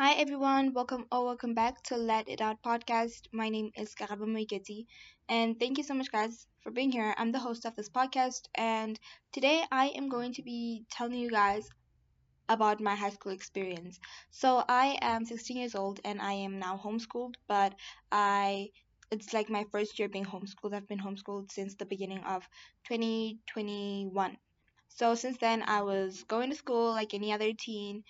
Hi everyone, welcome or welcome back to Let It Out podcast. My name is Karabo Moiketi, and thank you so much guys for being here. I'm the host of this podcast and today I am going to be telling you guys about my high school experience. So I am 16 years old and I am now homeschooled, but I it's like my first year being homeschooled. I've been homeschooled since the beginning of 2021. So since then I was going to school like any other teen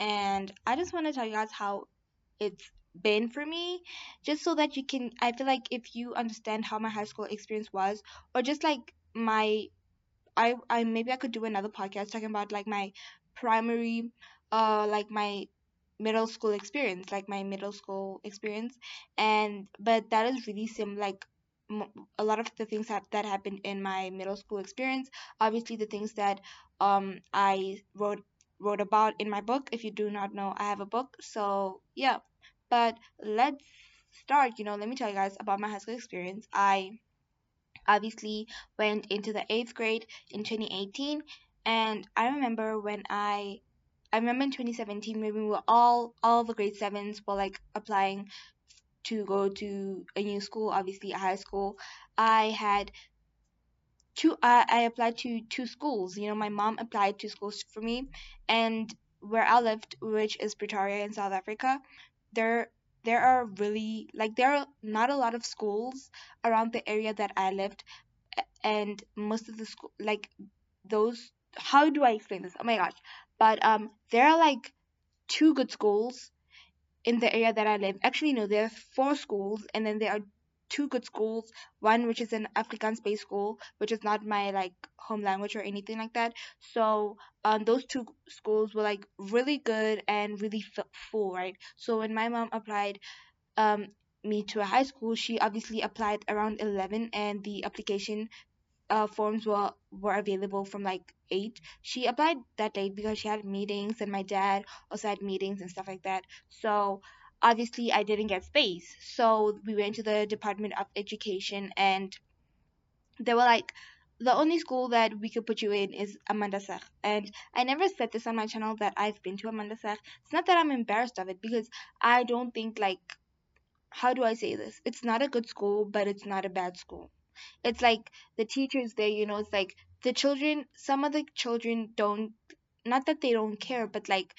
and I just want to tell you guys how it's been for me just so that you can I feel like if you understand how my high school experience was or just like my I I maybe I could do another podcast talking about like my primary uh like my middle school experience like my middle school experience. And but that is really sim like a lot of the things that that happened in my middle school experience. Obviously the things that um I wrote wrote about in my book if you do not know I have a book. So yeah. But let's start you know let me tell you guys about my high school experience. I obviously went into the eighth grade in 2018 and i remember when i i remember in 2017 when we were all all the grade sevens were like applying to go to a new school obviously a high school. I had two I, I applied to two schools you know my mom applied to schools for me and where i lived which is pretoria in south africa there there are really like there are not a lot of schools around the area that i lived and most of the school like those how do I explain this? Oh my gosh. But um there are like two good schools in the area that I live. Actually no, there are four schools and then there are two good schools. One which is an Afrikaans based school, which is not my like home language or anything like that. So um those two schools were like really good and really full, right? So when my mom applied um me to a high school, she obviously applied around 11 and the application uh, forms were were available from like eight. She applied that late because she had meetings, and my dad also had meetings and stuff like that. So obviously, I didn't get space. So we went to the Department of Education, and they were like, the only school that we could put you in is Amandasig. And I never said this on my channel that I've been to Amandasig. It's not that I'm embarrassed of it because I don't think like how do I say this? It's not a good school, but it's not a bad school it's like the teachers there you know it's like the children some of the children don't not that they don't care but like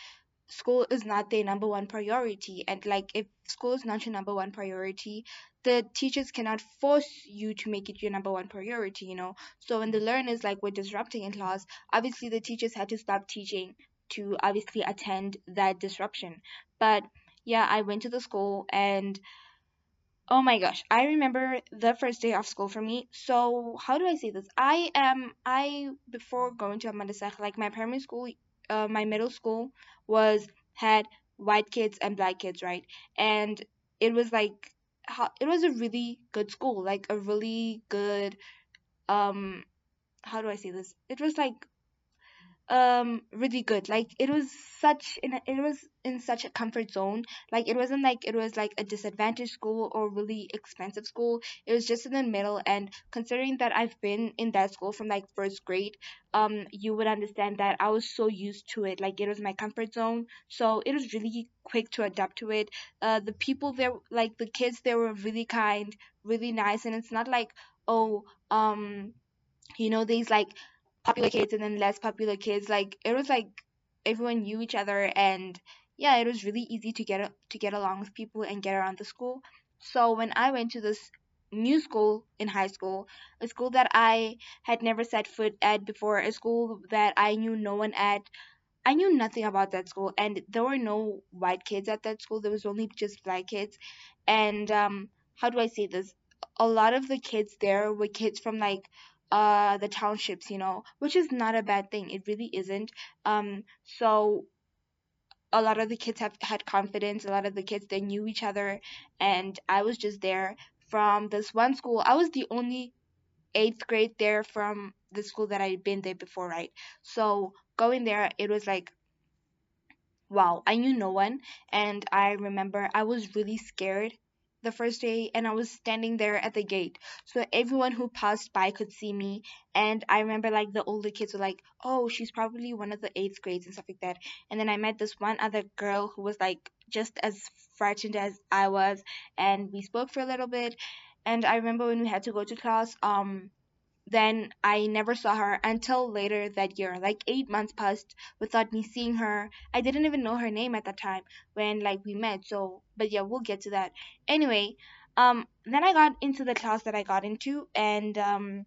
school is not their number one priority and like if school is not your number one priority the teachers cannot force you to make it your number one priority you know so when the learners like were disrupting in class obviously the teachers had to stop teaching to obviously attend that disruption but yeah i went to the school and Oh my gosh, I remember the first day of school for me. So, how do I say this? I am I before going to a Sach, like my primary school, uh, my middle school was had white kids and black kids, right? And it was like how it was a really good school, like a really good um how do I say this? It was like um really good. Like it was such in a, it was in such a comfort zone. Like it wasn't like it was like a disadvantaged school or really expensive school. It was just in the middle. And considering that i've been in that school from like first grade um you would understand that i was so used to it. Like it was my comfort zone. So it was really quick to adapt to it. Uh the people there like the kids they were really kind really nice. And it's not like oh um you know these like popular kids and then less popular kids like it was like everyone knew each other and yeah it was really easy to get to get along with people and get around the school. So when i went to this new school in high school a school that i had never set foot at before a school that i knew no one at i knew nothing about that school and there were no white kids at that school there was only just black kids. And um how do i say this? A lot of the kids there were kids from like uh the townships you know which is not a bad thing. It really isn't. Um so a lot of the kids have had confidence. A lot of the kids they knew each other. And i was just there from this one school. I was the only eighth grade there from the school that i'd been there before right? So going there it was like wow i knew no one. And i remember i was really scared the first day and I was standing there at the gate. So everyone who passed by could see me. And I remember like the older kids were like, oh, she's probably one of the eighth grades and stuff like that. And then I met this one other girl who was like just as frightened as I was. And we spoke for a little bit. And I remember when we had to go to class, um, then I never saw her until later that year. Like eight months passed without me seeing her. I didn't even know her name at that time when like we met. So, but yeah, we'll get to that. Anyway, um, then I got into the class that I got into, and um,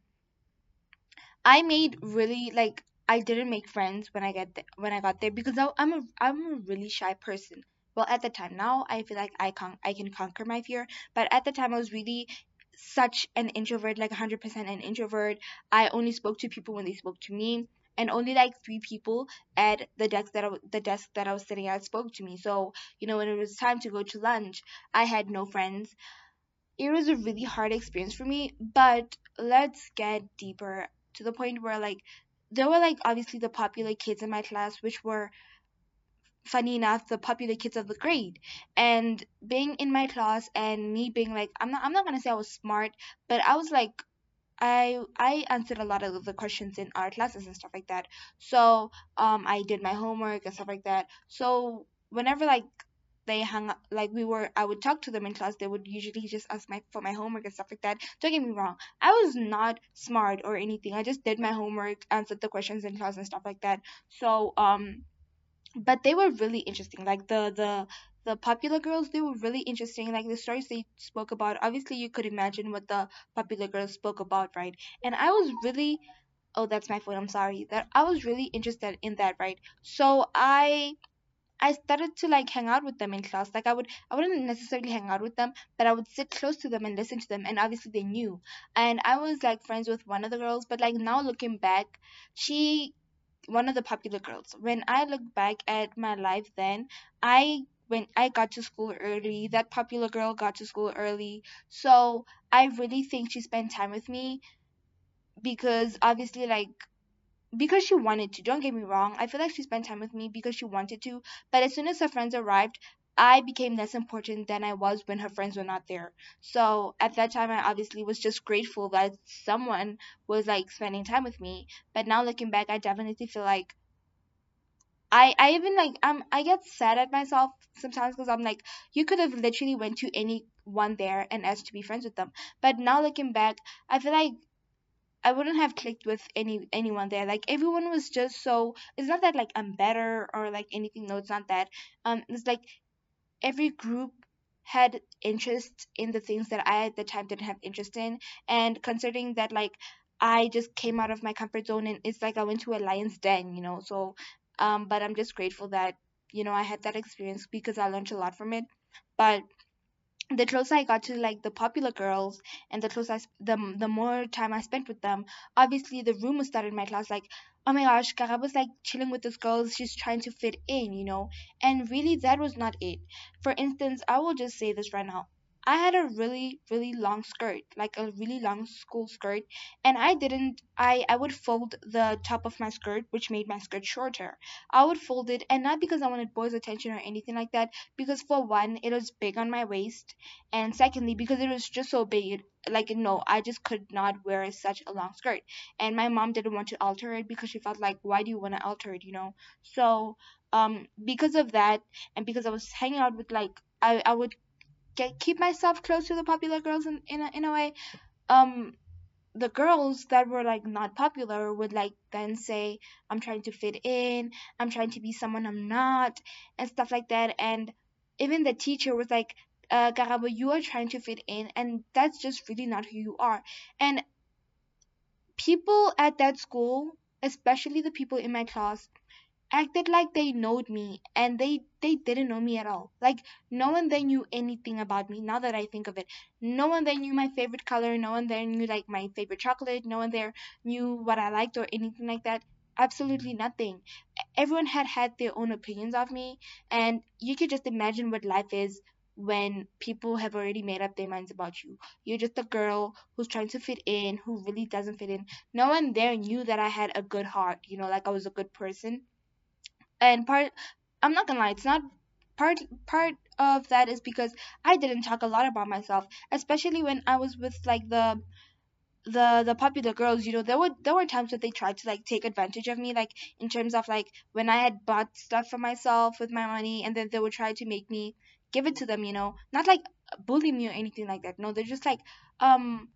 I made really like I didn't make friends when I get th- when I got there because I, I'm a I'm a really shy person. Well, at the time, now I feel like I can I can conquer my fear, but at the time I was really such an introvert, like 100% an introvert. I only spoke to people when they spoke to me, and only like three people at the desk that I, the desk that I was sitting at spoke to me. So you know, when it was time to go to lunch, I had no friends. It was a really hard experience for me. But let's get deeper to the point where like there were like obviously the popular kids in my class, which were funny enough the popular kids of the grade. And being in my class and me being like i'm not i'm not gonna say i was smart but i was like i i answered a lot of the questions in our classes and stuff like that. So um i did my homework and stuff like that. So whenever like they hung up like we were i would talk to them in class they would usually just ask my for my homework and stuff like that. Don't get me wrong i was not smart or anything i just did my homework answered the questions in class and stuff like that. So um but they were really interesting. Like the the the popular girls they were really interesting. Like the stories they spoke about obviously you could imagine what the popular girls spoke about right? And i was really oh that's my phone i'm sorry. That i was really interested in that right? So i i started to like hang out with them in class. Like i would i wouldn't necessarily hang out with them but i would sit close to them and listen to them and obviously they knew. And i was like friends with one of the girls but like now looking back she one of the popular girls. When I look back at my life then, I when I got to school early, that popular girl got to school early. So I really think she spent time with me because obviously like because she wanted to. Don't get me wrong. I feel like she spent time with me because she wanted to. But as soon as her friends arrived, I became less important than I was when her friends were not there. So at that time, I obviously was just grateful that someone was like spending time with me. But now looking back, I definitely feel like I I even like um I get sad at myself sometimes because I'm like you could have literally went to anyone there and asked to be friends with them. But now looking back, I feel like I wouldn't have clicked with any anyone there. Like everyone was just so. It's not that like I'm better or like anything. No, it's not that. Um, it's like every group had interest in the things that I at the time didn't have interest in. And considering that like I just came out of my comfort zone and it's like I went to a lion's den, you know. So um but I'm just grateful that, you know, I had that experience because I learned a lot from it. But the closer I got to like the popular girls and the closer I, the the more time I spent with them, obviously the rumors started in my class like, oh my gosh, Karabo's like chilling with this girl, she's trying to fit in, you know, and really that was not it. For instance, I will just say this right now. I had a really really long skirt, like a really long school skirt, and I didn't I I would fold the top of my skirt, which made my skirt shorter. I would fold it and not because I wanted boys' attention or anything like that, because for one, it was big on my waist, and secondly, because it was just so big, it, like no, I just could not wear such a long skirt. And my mom didn't want to alter it because she felt like, why do you want to alter it, you know? So, um, because of that, and because I was hanging out with like, I, I would get keep myself close to the popular girls in in a, in a way. Um, the girls that were like not popular would like then say i'm trying to fit in i'm trying to be someone i'm not and stuff like that and even the teacher was like uh Garabo, you are trying to fit in and that's just really not who you are and people at that school especially the people in my class acted like they knowed me and they they didn't know me at all. Like no one there knew anything about me now that i think of it. No one there knew my favorite color no one there knew like my favorite chocolate no one there knew what i liked or anything like that. Absolutely nothing. Everyone had had their own opinions of me and you could just imagine what life is when people have already made up their minds about you. You're just a girl who's trying to fit in who really doesn't fit in. No one there knew that i had a good heart you know like i was a good person and part i'm not gonna lie it's not part part of that is because I didn't talk a lot about myself, especially when I was with like the the the popular girls you know there were there were times that they tried to like take advantage of me like in terms of like when i had bought stuff for myself with my money and then they would try to make me give it to them you know? Not like bully me or anything like that no they're just like um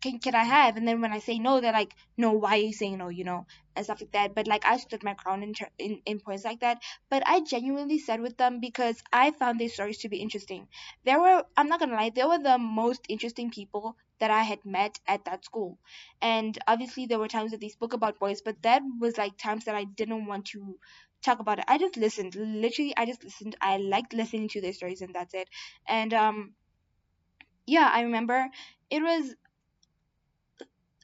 can can I have? And then when I say no, they're like, no, why are you saying no? You know, and stuff like that. But like I stood my ground in ter- in, in points like that. But I genuinely said with them because I found their stories to be interesting. There were, I'm not gonna lie, they were the most interesting people that I had met at that school. And obviously there were times that they spoke about boys, but that was like times that I didn't want to talk about it. I just listened. Literally, I just listened. I liked listening to their stories, and that's it. And um, yeah, I remember it was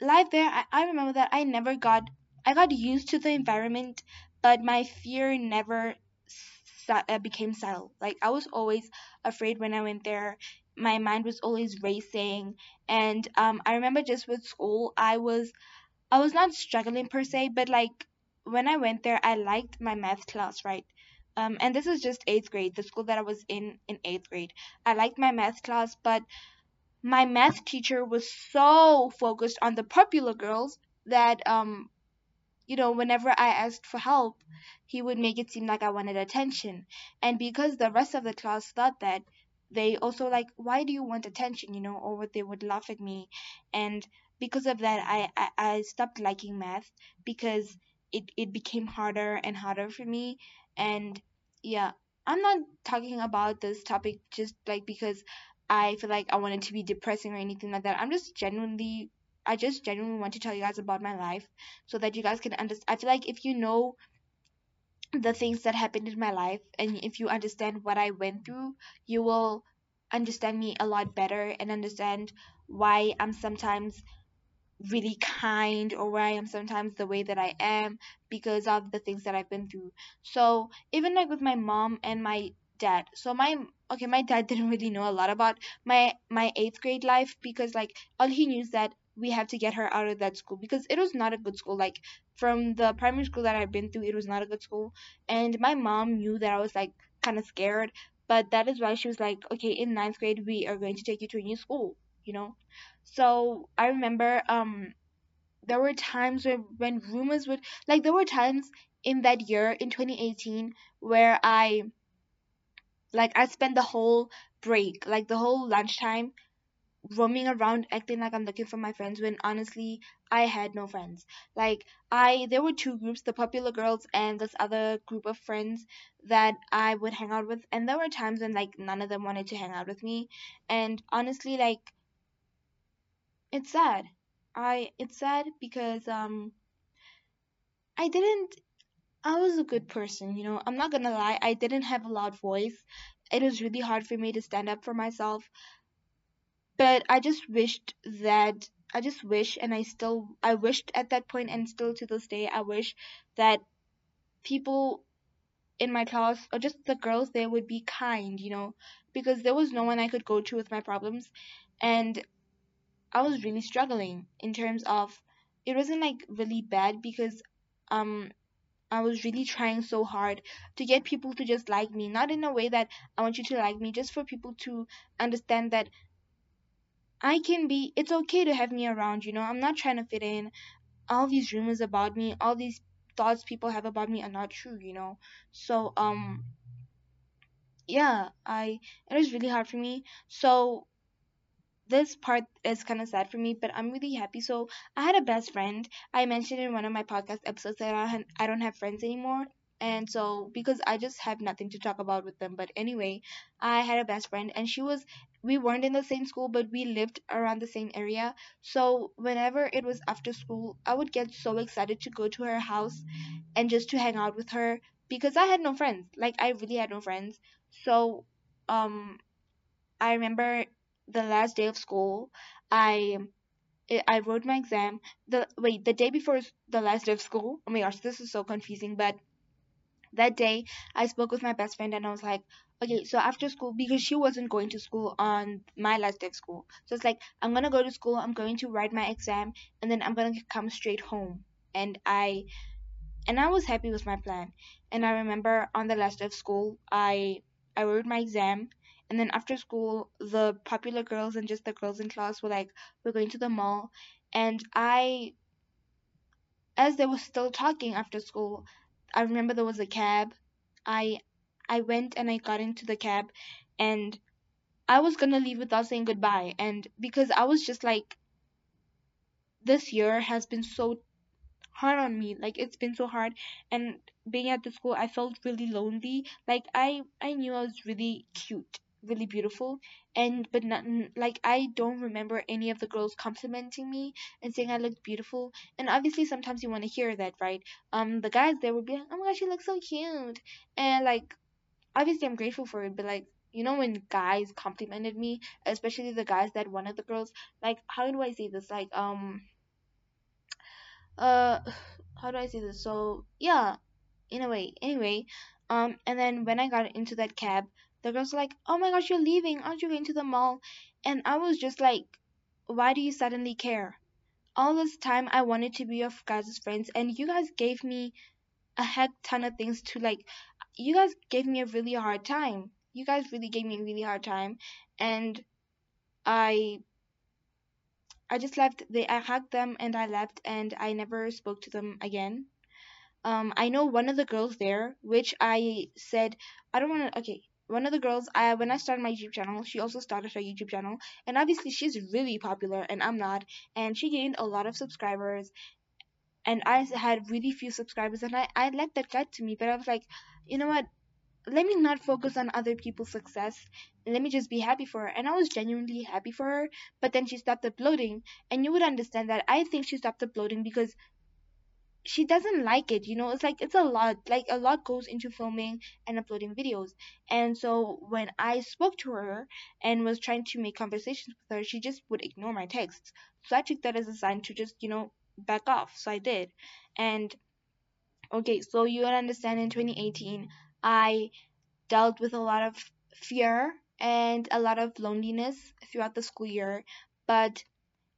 life there I, I remember that i never got i got used to the environment but my fear never uh, became settled. Like i was always afraid when i went there. My mind was always racing. And um, i remember just with school i was i was not struggling per se but like when i went there i liked my math class right? Um, and this is just eighth grade the school that i was in in eighth grade. I liked my math class but my math teacher was so focused on the popular girls that um you know, whenever I asked for help, he would make it seem like I wanted attention. And because the rest of the class thought that, they also like, why do you want attention, you know, or they would laugh at me. And because of that, I, I, I stopped liking math because it, it became harder and harder for me. And yeah, I'm not talking about this topic just like because I feel like I wanted to be depressing or anything like that. I'm just genuinely I just genuinely want to tell you guys about my life so that you guys can understand. I feel like if you know the things that happened in my life and if you understand what I went through, you will understand me a lot better and understand why I'm sometimes really kind or why I am sometimes the way that I am because of the things that I've been through. So even like with my mom and my dad. So my okay, my dad didn't really know a lot about my my eighth grade life because like all he knew is that we have to get her out of that school because it was not a good school. Like from the primary school that I've been through, it was not a good school. And my mom knew that I was like kind of scared, but that is why she was like, okay, in ninth grade we are going to take you to a new school, you know. So I remember um there were times when when rumors would like there were times in that year in 2018 where I like I spent the whole break, like the whole lunchtime roaming around acting like I'm looking for my friends when honestly I had no friends. Like I there were two groups, the popular girls and this other group of friends that I would hang out with and there were times when like none of them wanted to hang out with me and honestly like it's sad. I it's sad because um I didn't I was a good person, you know. I'm not gonna lie, I didn't have a loud voice. It was really hard for me to stand up for myself but I just wished that I just wish and I still I wished at that point and still to this day I wish that people in my class or just the girls there would be kind, you know, because there was no one I could go to with my problems and I was really struggling in terms of it wasn't like really bad because um I was really trying so hard to get people to just like me, not in a way that I want you to like me, just for people to understand that I can be it's okay to have me around, you know. I'm not trying to fit in. All these rumors about me, all these thoughts people have about me are not true, you know. So um yeah, I it was really hard for me. So this part is kind of sad for me, but I'm really happy. So I had a best friend. I mentioned in one of my podcast episodes that I, I don't have friends anymore. And so because I just have nothing to talk about with them. But anyway, I had a best friend and she was we weren't in the same school, but we lived around the same area. So whenever it was after school, I would get so excited to go to her house and just to hang out with her because I had no friends. Like I really had no friends. So um I remember the last day of school, I I wrote my exam. The wait, the day before the last day of school. Oh my gosh, this is so confusing. But that day, I spoke with my best friend and I was like, okay, so after school, because she wasn't going to school on my last day of school, so it's like I'm gonna go to school. I'm going to write my exam, and then I'm gonna come straight home. And I and I was happy with my plan. And I remember on the last day of school, I I wrote my exam, and then after school, the popular girls and just the girls in class were like, "We're going to the mall," and I, as they were still talking after school, I remember there was a cab. I I went and I got into the cab, and I was gonna leave without saying goodbye, and because I was just like, this year has been so hard on me. Like it's been so hard. And being at the school i felt really lonely. Like i i knew i was really cute really beautiful. And but not like i don't remember any of the girls complimenting me and saying i looked beautiful. And obviously sometimes you want to hear that right? Um the guys there would be like oh my gosh you look so cute. And like obviously i'm grateful for it but like you know when guys complimented me especially the guys that one of the girls like how do i say this? Like um uh how do I say this? So yeah, in a way. Anyway, um and then when I got into that cab, the girls were like, Oh my gosh, you're leaving, aren't you going to the mall? And I was just like, Why do you suddenly care? All this time I wanted to be your guys' friends and you guys gave me a heck ton of things to like you guys gave me a really hard time. You guys really gave me a really hard time and I I just left. They I hugged them and I left and I never spoke to them again. Um, I know one of the girls there, which I said I don't want to. Okay, one of the girls. I when I started my YouTube channel, she also started her YouTube channel, and obviously she's really popular and I'm not, and she gained a lot of subscribers, and I had really few subscribers, and I I let that get to me, but I was like, you know what? let me not focus on other people's success. Let me just be happy for her. And i was genuinely happy for her but then she stopped uploading. And you would understand that. I think she stopped uploading because she doesn't like it you know? It's like it's a lot like a lot goes into filming and uploading videos. And so when i spoke to her and was trying to make conversations with her she just would ignore my texts. So i took that as a sign to just you know back off. So i did. And okay so you would understand in 2018 I dealt with a lot of fear and a lot of loneliness throughout the school year, but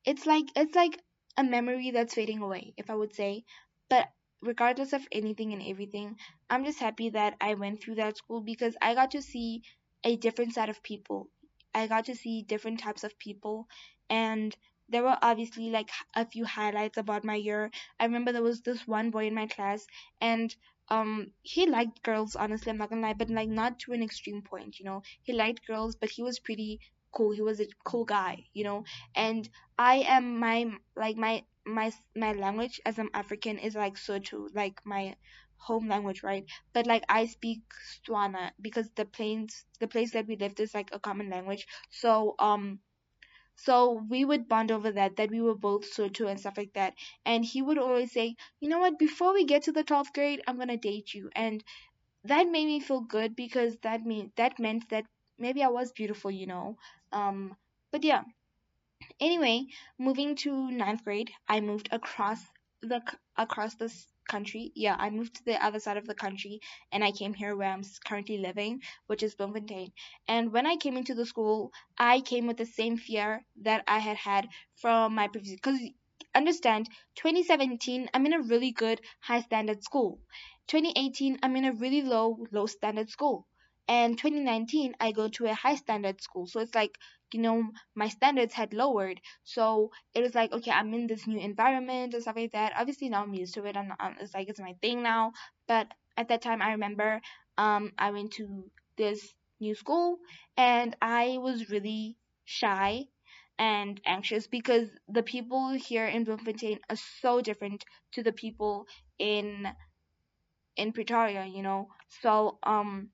it's like it's like a memory that's fading away, if I would say. But regardless of anything and everything, I'm just happy that I went through that school because I got to see a different side of people. I got to see different types of people and there were obviously like a few highlights about my year. I remember there was this one boy in my class and um he liked girls honestly i'm not gonna lie but like not to an extreme point you know he liked girls but he was pretty cool he was a cool guy you know and i am my like my my my language as i'm african is like Sotho like my home language right but like i speak Setswana because the plains the place that we lived is like a common language so um so we would bond over that, that we were both Sotho and stuff like that. And he would always say, you know what, before we get to the 12th grade, I'm going to date you. And that made me feel good because that mean that meant that maybe I was beautiful, you know. Um, but yeah. Anyway, moving to ninth grade, I moved across the across this country. Yeah, I moved to the other side of the country and I came here where I'm currently living, which is Bloemfontein. And when I came into the school, I came with the same fear that I had had from my previous because understand 2017 I'm in a really good high standard school. 2018 I'm in a really low low standard school. And 2019 I go to a high standard school. So it's like you know my standards had lowered. So it was like okay i'm in this new environment and stuff like that. Obviously now i'm used to it and it's like it's my thing now. But at that time i remember um i went to this new school and i was really shy and anxious because the people here in Bloemfontein are so different to the people in in Pretoria, you know. So um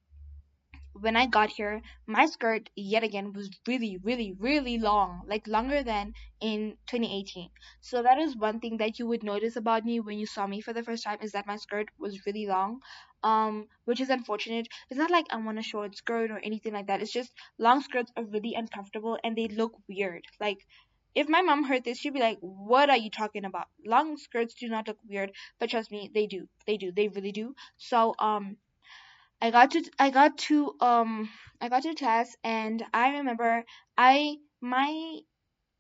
when I got here, my skirt yet again was really, really, really long, like longer than in 2018. So that is one thing that you would notice about me when you saw me for the first time is that my skirt was really long, um, which is unfortunate. It's not like I want a short skirt or anything like that. It's just long skirts are really uncomfortable and they look weird. Like if my mom heard this, she'd be like, "What are you talking about? Long skirts do not look weird." But trust me, they do. They do. They really do. So um I got to I got to um I got to class and I remember I my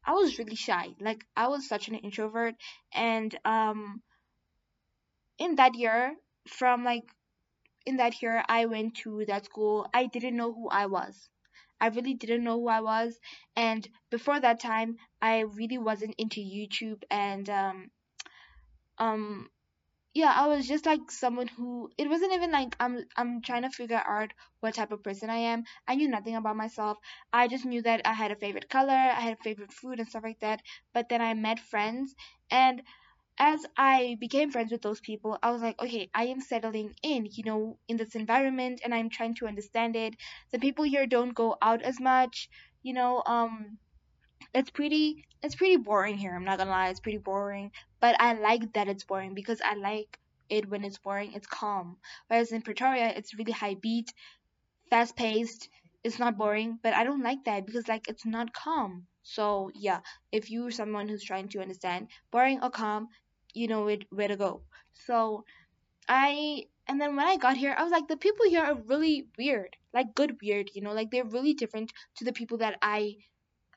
I was really shy. Like I was such an introvert and um in that year from like in that year I went to that school, I didn't know who I was. I really didn't know who I was. And before that time, I really wasn't into YouTube and um um yeah, I was just like someone who it wasn't even like I'm I'm trying to figure out what type of person I am. I knew nothing about myself. I just knew that I had a favorite color, I had a favorite food and stuff like that. But then I met friends and as I became friends with those people, I was like, okay, I am settling in, you know, in this environment and I'm trying to understand it. The people here don't go out as much, you know, um it's pretty it's pretty boring here. I'm not gonna lie, it's pretty boring. But I like that it's boring because I like it when it's boring. It's calm. Whereas in Pretoria, it's really high beat, fast paced. It's not boring, but I don't like that because like it's not calm. So yeah, if you're someone who's trying to understand boring or calm, you know where, where to go. So I and then when I got here, I was like the people here are really weird, like good weird, you know, like they're really different to the people that I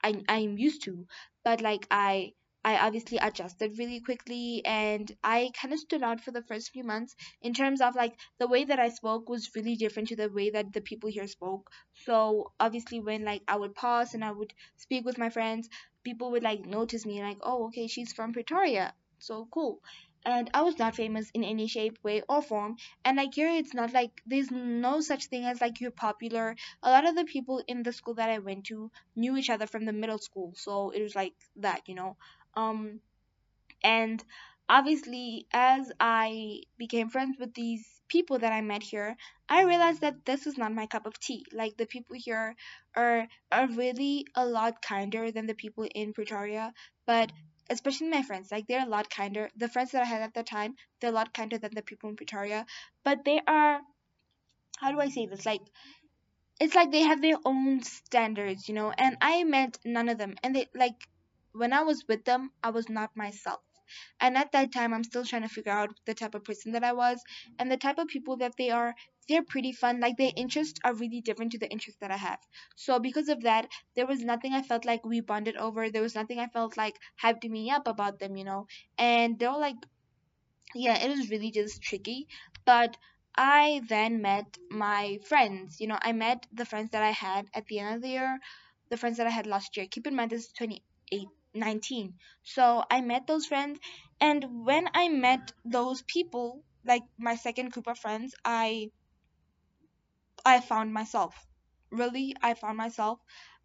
I I'm used to. But like I I obviously adjusted really quickly and I kind of stood out for the first few months in terms of like the way that I spoke was really different to the way that the people here spoke. So obviously when like I would pause and I would speak with my friends, people would like notice me like, "Oh, okay, she's from Pretoria." So cool. And I was not famous in any shape, way, or form. And like here, it's not like there's no such thing as like you're popular. A lot of the people in the school that I went to knew each other from the middle school, so it was like that, you know. Um, and obviously, as I became friends with these people that I met here, I realized that this is not my cup of tea. Like the people here are are really a lot kinder than the people in Pretoria, but especially my friends, like they're a lot kinder. The friends that I had at the time, they're a lot kinder than the people in Pretoria, but they are how do I say this? Like it's like they have their own standards, you know, and I met none of them. And they like when I was with them, I was not myself. And at that time, I'm still trying to figure out the type of person that I was and the type of people that they are. They're pretty fun. Like their interests are really different to the interests that I have. So because of that, there was nothing I felt like we bonded over. There was nothing I felt like hyped me up about them, you know. And they were like yeah, it was really just tricky. But I then met my friends. You know, I met the friends that I had at the end of the year, the friends that I had last year. Keep in mind, this is 28, 19. So I met those friends. And when I met those people, like my second group of friends, I I found myself. Really, I found myself.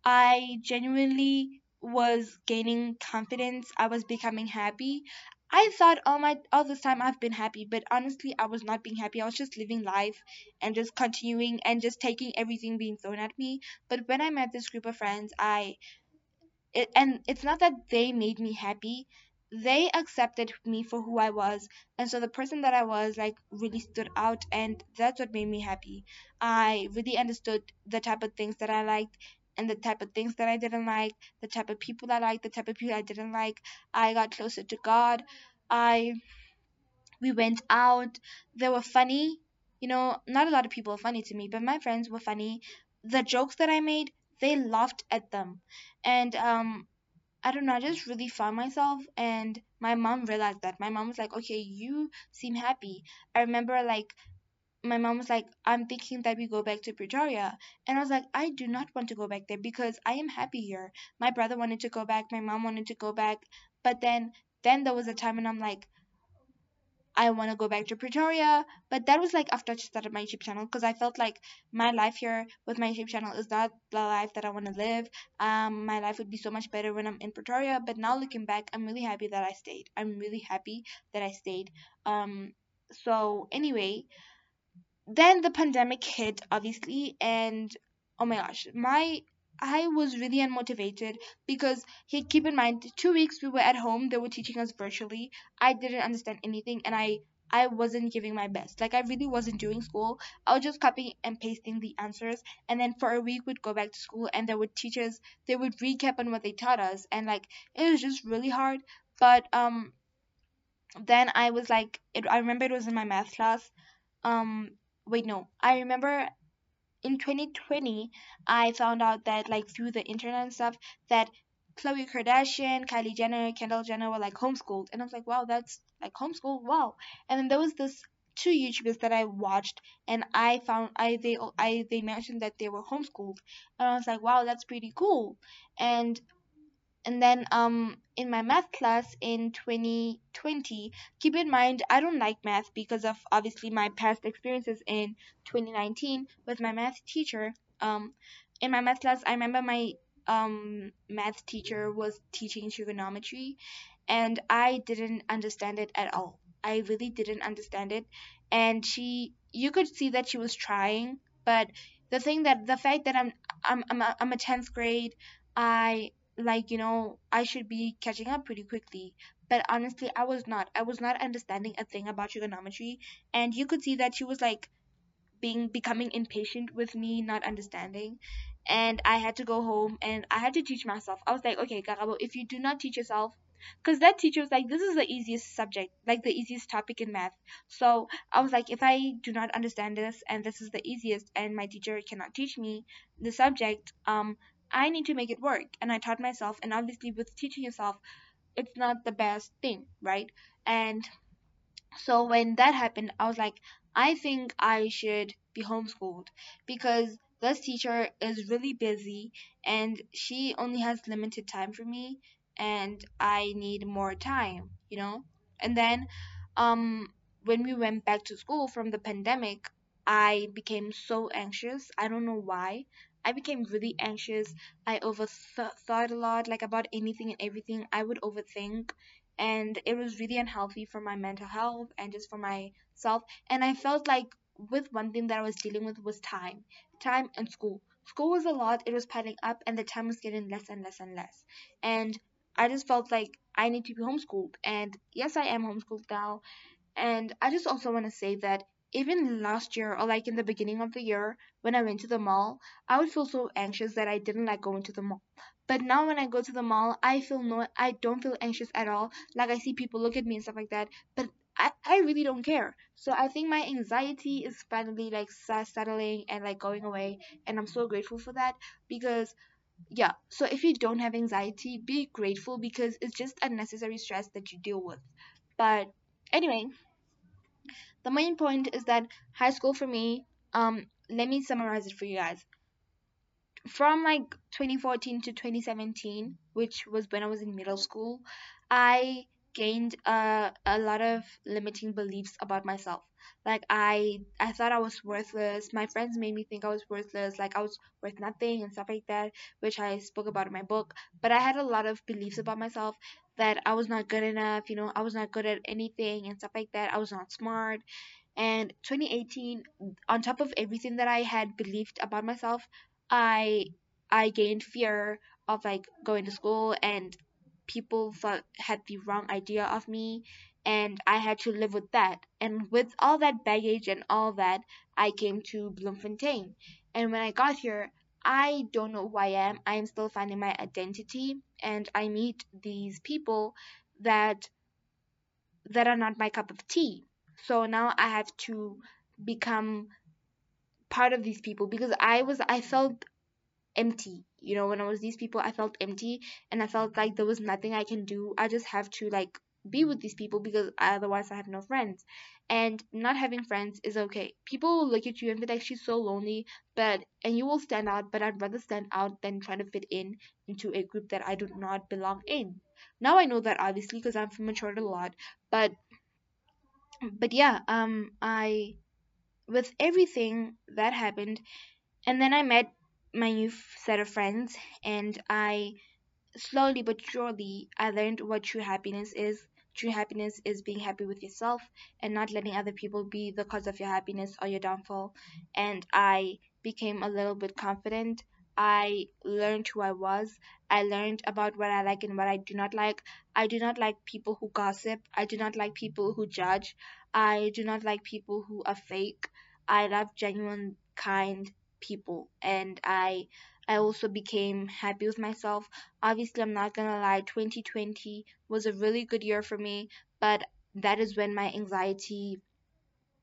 I genuinely was gaining confidence. I was becoming happy. I thought all my all this time I've been happy, but honestly, I was not being happy. I was just living life and just continuing and just taking everything being thrown at me. But when I met this group of friends, I it, and it's not that they made me happy they accepted me for who i was and so the person that i was like really stood out and that's what made me happy. I really understood the type of things that i liked and the type of things that i didn't like the type of people i liked the type of people i didn't like. I got closer to god. I we went out. They were funny. You know not a lot of people are funny to me but my friends were funny. The jokes that i made they laughed at them. And um I don't know, I just really found myself and my mom realized that. My mom was like, "Okay, you seem happy." I remember like my mom was like, "I'm thinking that we go back to Pretoria." And I was like, "I do not want to go back there because I am happy here." My brother wanted to go back, my mom wanted to go back, but then then there was a time when I'm like, I want to go back to Pretoria, but that was like after I started my YouTube channel because I felt like my life here with my YouTube channel is not the life that I want to live. Um, my life would be so much better when I'm in Pretoria, but now looking back, I'm really happy that I stayed. I'm really happy that I stayed. Um, so anyway, then the pandemic hit obviously and oh my gosh my i was really unmotivated because he keep in mind two weeks we were at home they were teaching us virtually. I didn't understand anything and i i wasn't giving my best. Like i really wasn't doing school. I was just copying and pasting the answers and then for a week we'd go back to school and there would teachers they would recap on what they taught us and like it was just really hard. But um then i was like it, i remember it was in my math class. Um wait no. I remember in 2020 i found out that like through the internet and stuff that Khloe Kardashian, Kylie Jenner, Kendall Jenner were like homeschooled, and I was like, wow, that's like homeschooled, wow. And then there was this two YouTubers that I watched, and I found I they I they mentioned that they were homeschooled, and I was like, wow, that's pretty cool. And and then um in my math class in 2020 keep in mind i don't like math because of obviously my past experiences in 2019 with my math teacher. Um in my math class i remember my um math teacher was teaching trigonometry and i didn't understand it at all. I really didn't understand it. And she you could see that she was trying but the thing that the fact that i'm i'm i'm a, I'm a 10th grade i like you know i should be catching up pretty quickly. But honestly i was not. I was not understanding a thing about trigonometry. And you could see that she was like being becoming impatient with me not understanding. And i had to go home and i had to teach myself. I was like okay Karabo, if you do not teach yourself because that teacher was like this is the easiest subject like the easiest topic in math. So i was like if i do not understand this and this is the easiest and my teacher cannot teach me the subject um i need to make it work and i taught myself and obviously with teaching yourself it's not the best thing right and so when that happened, I was like, I think I should be homeschooled because this teacher is really busy and she only has limited time for me and I need more time, you know? And then um when we went back to school from the pandemic, I became so anxious. I don't know why. I became really anxious. I overthought a lot, like about anything and everything. I would overthink and it was really unhealthy for my mental health and just for myself. And i felt like with one thing that i was dealing with was time time and school. School was a lot. It was piling up and the time was getting less and less and less. And i just felt like i need to be homeschooled. And yes i am homeschooled now. And I just also want to say that even last year, or like in the beginning of the year, when I went to the mall, I would feel so anxious that I didn't like going to the mall. But now when I go to the mall, I feel no, I don't feel anxious at all. Like I see people look at me and stuff like that, but I, I really don't care. So I think my anxiety is finally like settling and like going away, and I'm so grateful for that because yeah. So if you don't have anxiety, be grateful because it's just unnecessary stress that you deal with. But anyway, the main point is that high school for me, um, let me summarize it for you guys. From like 2014 to 2017, which was when I was in middle school, I gained a, a lot of limiting beliefs about myself. Like I I thought I was worthless. My friends made me think I was worthless, like I was worth nothing and stuff like that, which I spoke about in my book. But I had a lot of beliefs about myself that I was not good enough, you know, I was not good at anything and stuff like that. I was not smart. And 2018 on top of everything that i had believed about myself i i gained fear of like going to school and people thought had the wrong idea of me and i had to live with that. And with all that baggage and all that i came to bloemfontein. And when i got here i don't know who i am. I am still finding my identity and i meet these people that that are not my cup of tea. So now I have to become part of these people because I was I felt empty. You know, when I was these people, I felt empty and I felt like there was nothing I can do. I just have to like be with these people because otherwise I have no friends. And not having friends is okay. People will look at you and be like, she's so lonely, but and you will stand out, but I'd rather stand out than try to fit in into a group that I do not belong in. Now I know that obviously because I've matured a lot, but but yeah, um, I with everything that happened, and then I met my new set of friends, and I slowly but surely I learned what true happiness is. True happiness is being happy with yourself and not letting other people be the cause of your happiness or your downfall. And I became a little bit confident. I learned who I was. I learned about what I like and what I do not like. I do not like people who gossip. I do not like people who judge. I do not like people who are fake. I love genuine, kind people. And I I also became happy with myself Obviously, I'm not gonna lie, 2020 was a really good year for me, but that is when my anxiety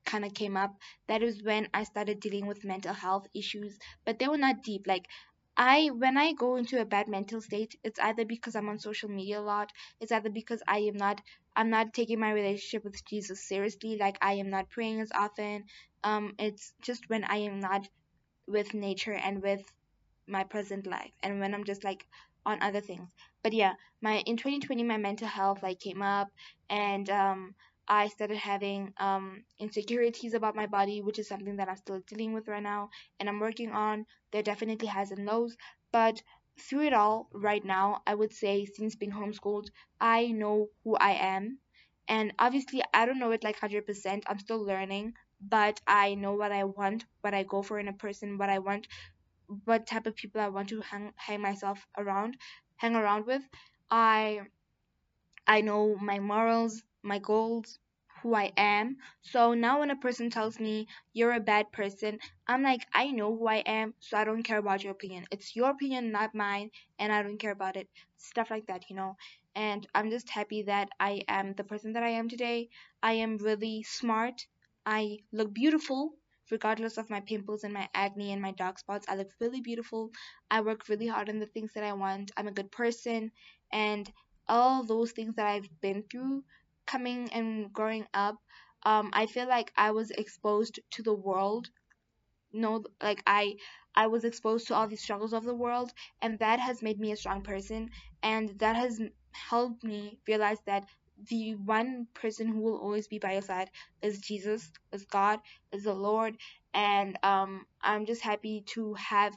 kind of came up. That is when I started dealing with mental health issues, but they were not deep. Like, I when I go into a bad mental state, it's either because I'm on social media a lot, it's either because I am not I'm not taking my relationship with Jesus seriously, like I am not praying as often. Um, it's just when I am not with nature and with my present life and when I'm just like on other things. But yeah, my in 2020 my mental health like came up and um I started having um insecurities about my body, which is something that I'm still dealing with right now and I'm working on. There definitely has and lows, but through it all right now, I would say since being homeschooled, I know who I am. And obviously, I don't know it like 100%. I'm still learning, but I know what I want, what I go for in a person, what I want what type of people I want to hang hang myself around, hang around with. I I know my morals, my goals, who I am. So now when a person tells me you're a bad person, I'm like, I know who I am, so I don't care about your opinion. It's your opinion, not mine, and I don't care about it. Stuff like that, you know. And I'm just happy that I am the person that I am today. I am really smart. I look beautiful regardless of my pimples and my acne and my dark spots. I look really beautiful. I work really hard on the things that I want. I'm a good person. And all those things that I've been through coming and growing up, um, I feel like I was exposed to the world. No, like I I was exposed to all these struggles of the world, and that has made me a strong person, and that has helped me realize that the one person who will always be by your side is Jesus, is God, is the Lord, and um, I'm just happy to have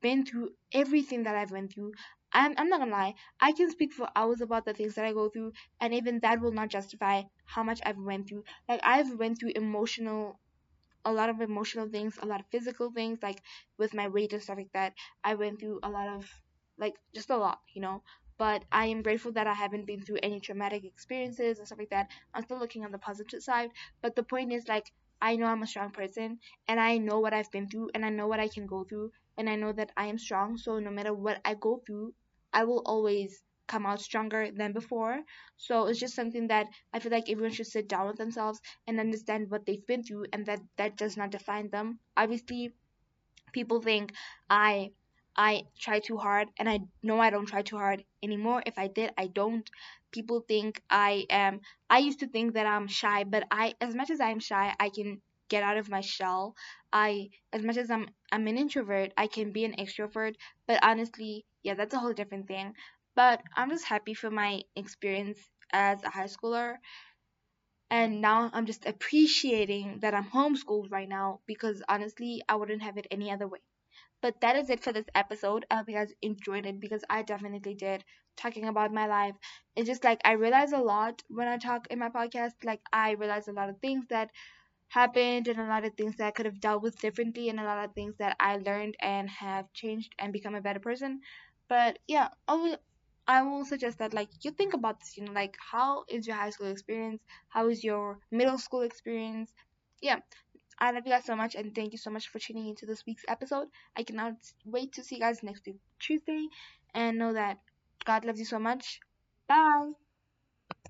been through everything that I've went through. I'm, I'm not gonna lie, I can speak for hours about the things that I go through, and even that will not justify how much I've went through. Like I've went through emotional a lot of emotional things, a lot of physical things, like with my weight and stuff like that. I went through a lot of, like, just a lot, you know. But I am grateful that I haven't been through any traumatic experiences and stuff like that. I'm still looking on the positive side. But the point is, like, I know I'm a strong person and I know what I've been through and I know what I can go through and I know that I am strong. So no matter what I go through, I will always come out stronger than before. So it's just something that I feel like everyone should sit down with themselves and understand what they've been through and that that does not define them. Obviously, people think I I try too hard and I know I don't try too hard anymore. If I did, I don't. People think I am I used to think that I'm shy, but I as much as I'm shy, I can get out of my shell. I as much as I'm I'm an introvert, I can be an extrovert, but honestly, yeah, that's a whole different thing. But I'm just happy for my experience as a high schooler. And now I'm just appreciating that I'm homeschooled right now because honestly, I wouldn't have it any other way. But that is it for this episode. I hope you guys enjoyed it because I definitely did. Talking about my life. It's just like I realize a lot when I talk in my podcast. Like I realize a lot of things that happened and a lot of things that I could have dealt with differently and a lot of things that I learned and have changed and become a better person. But yeah, I will I will suggest that like you think about this, you know, like how is your high school experience? How is your middle school experience? Yeah. I love you guys so much and thank you so much for tuning into this week's episode. I cannot wait to see you guys next week Tuesday and know that God loves you so much. Bye.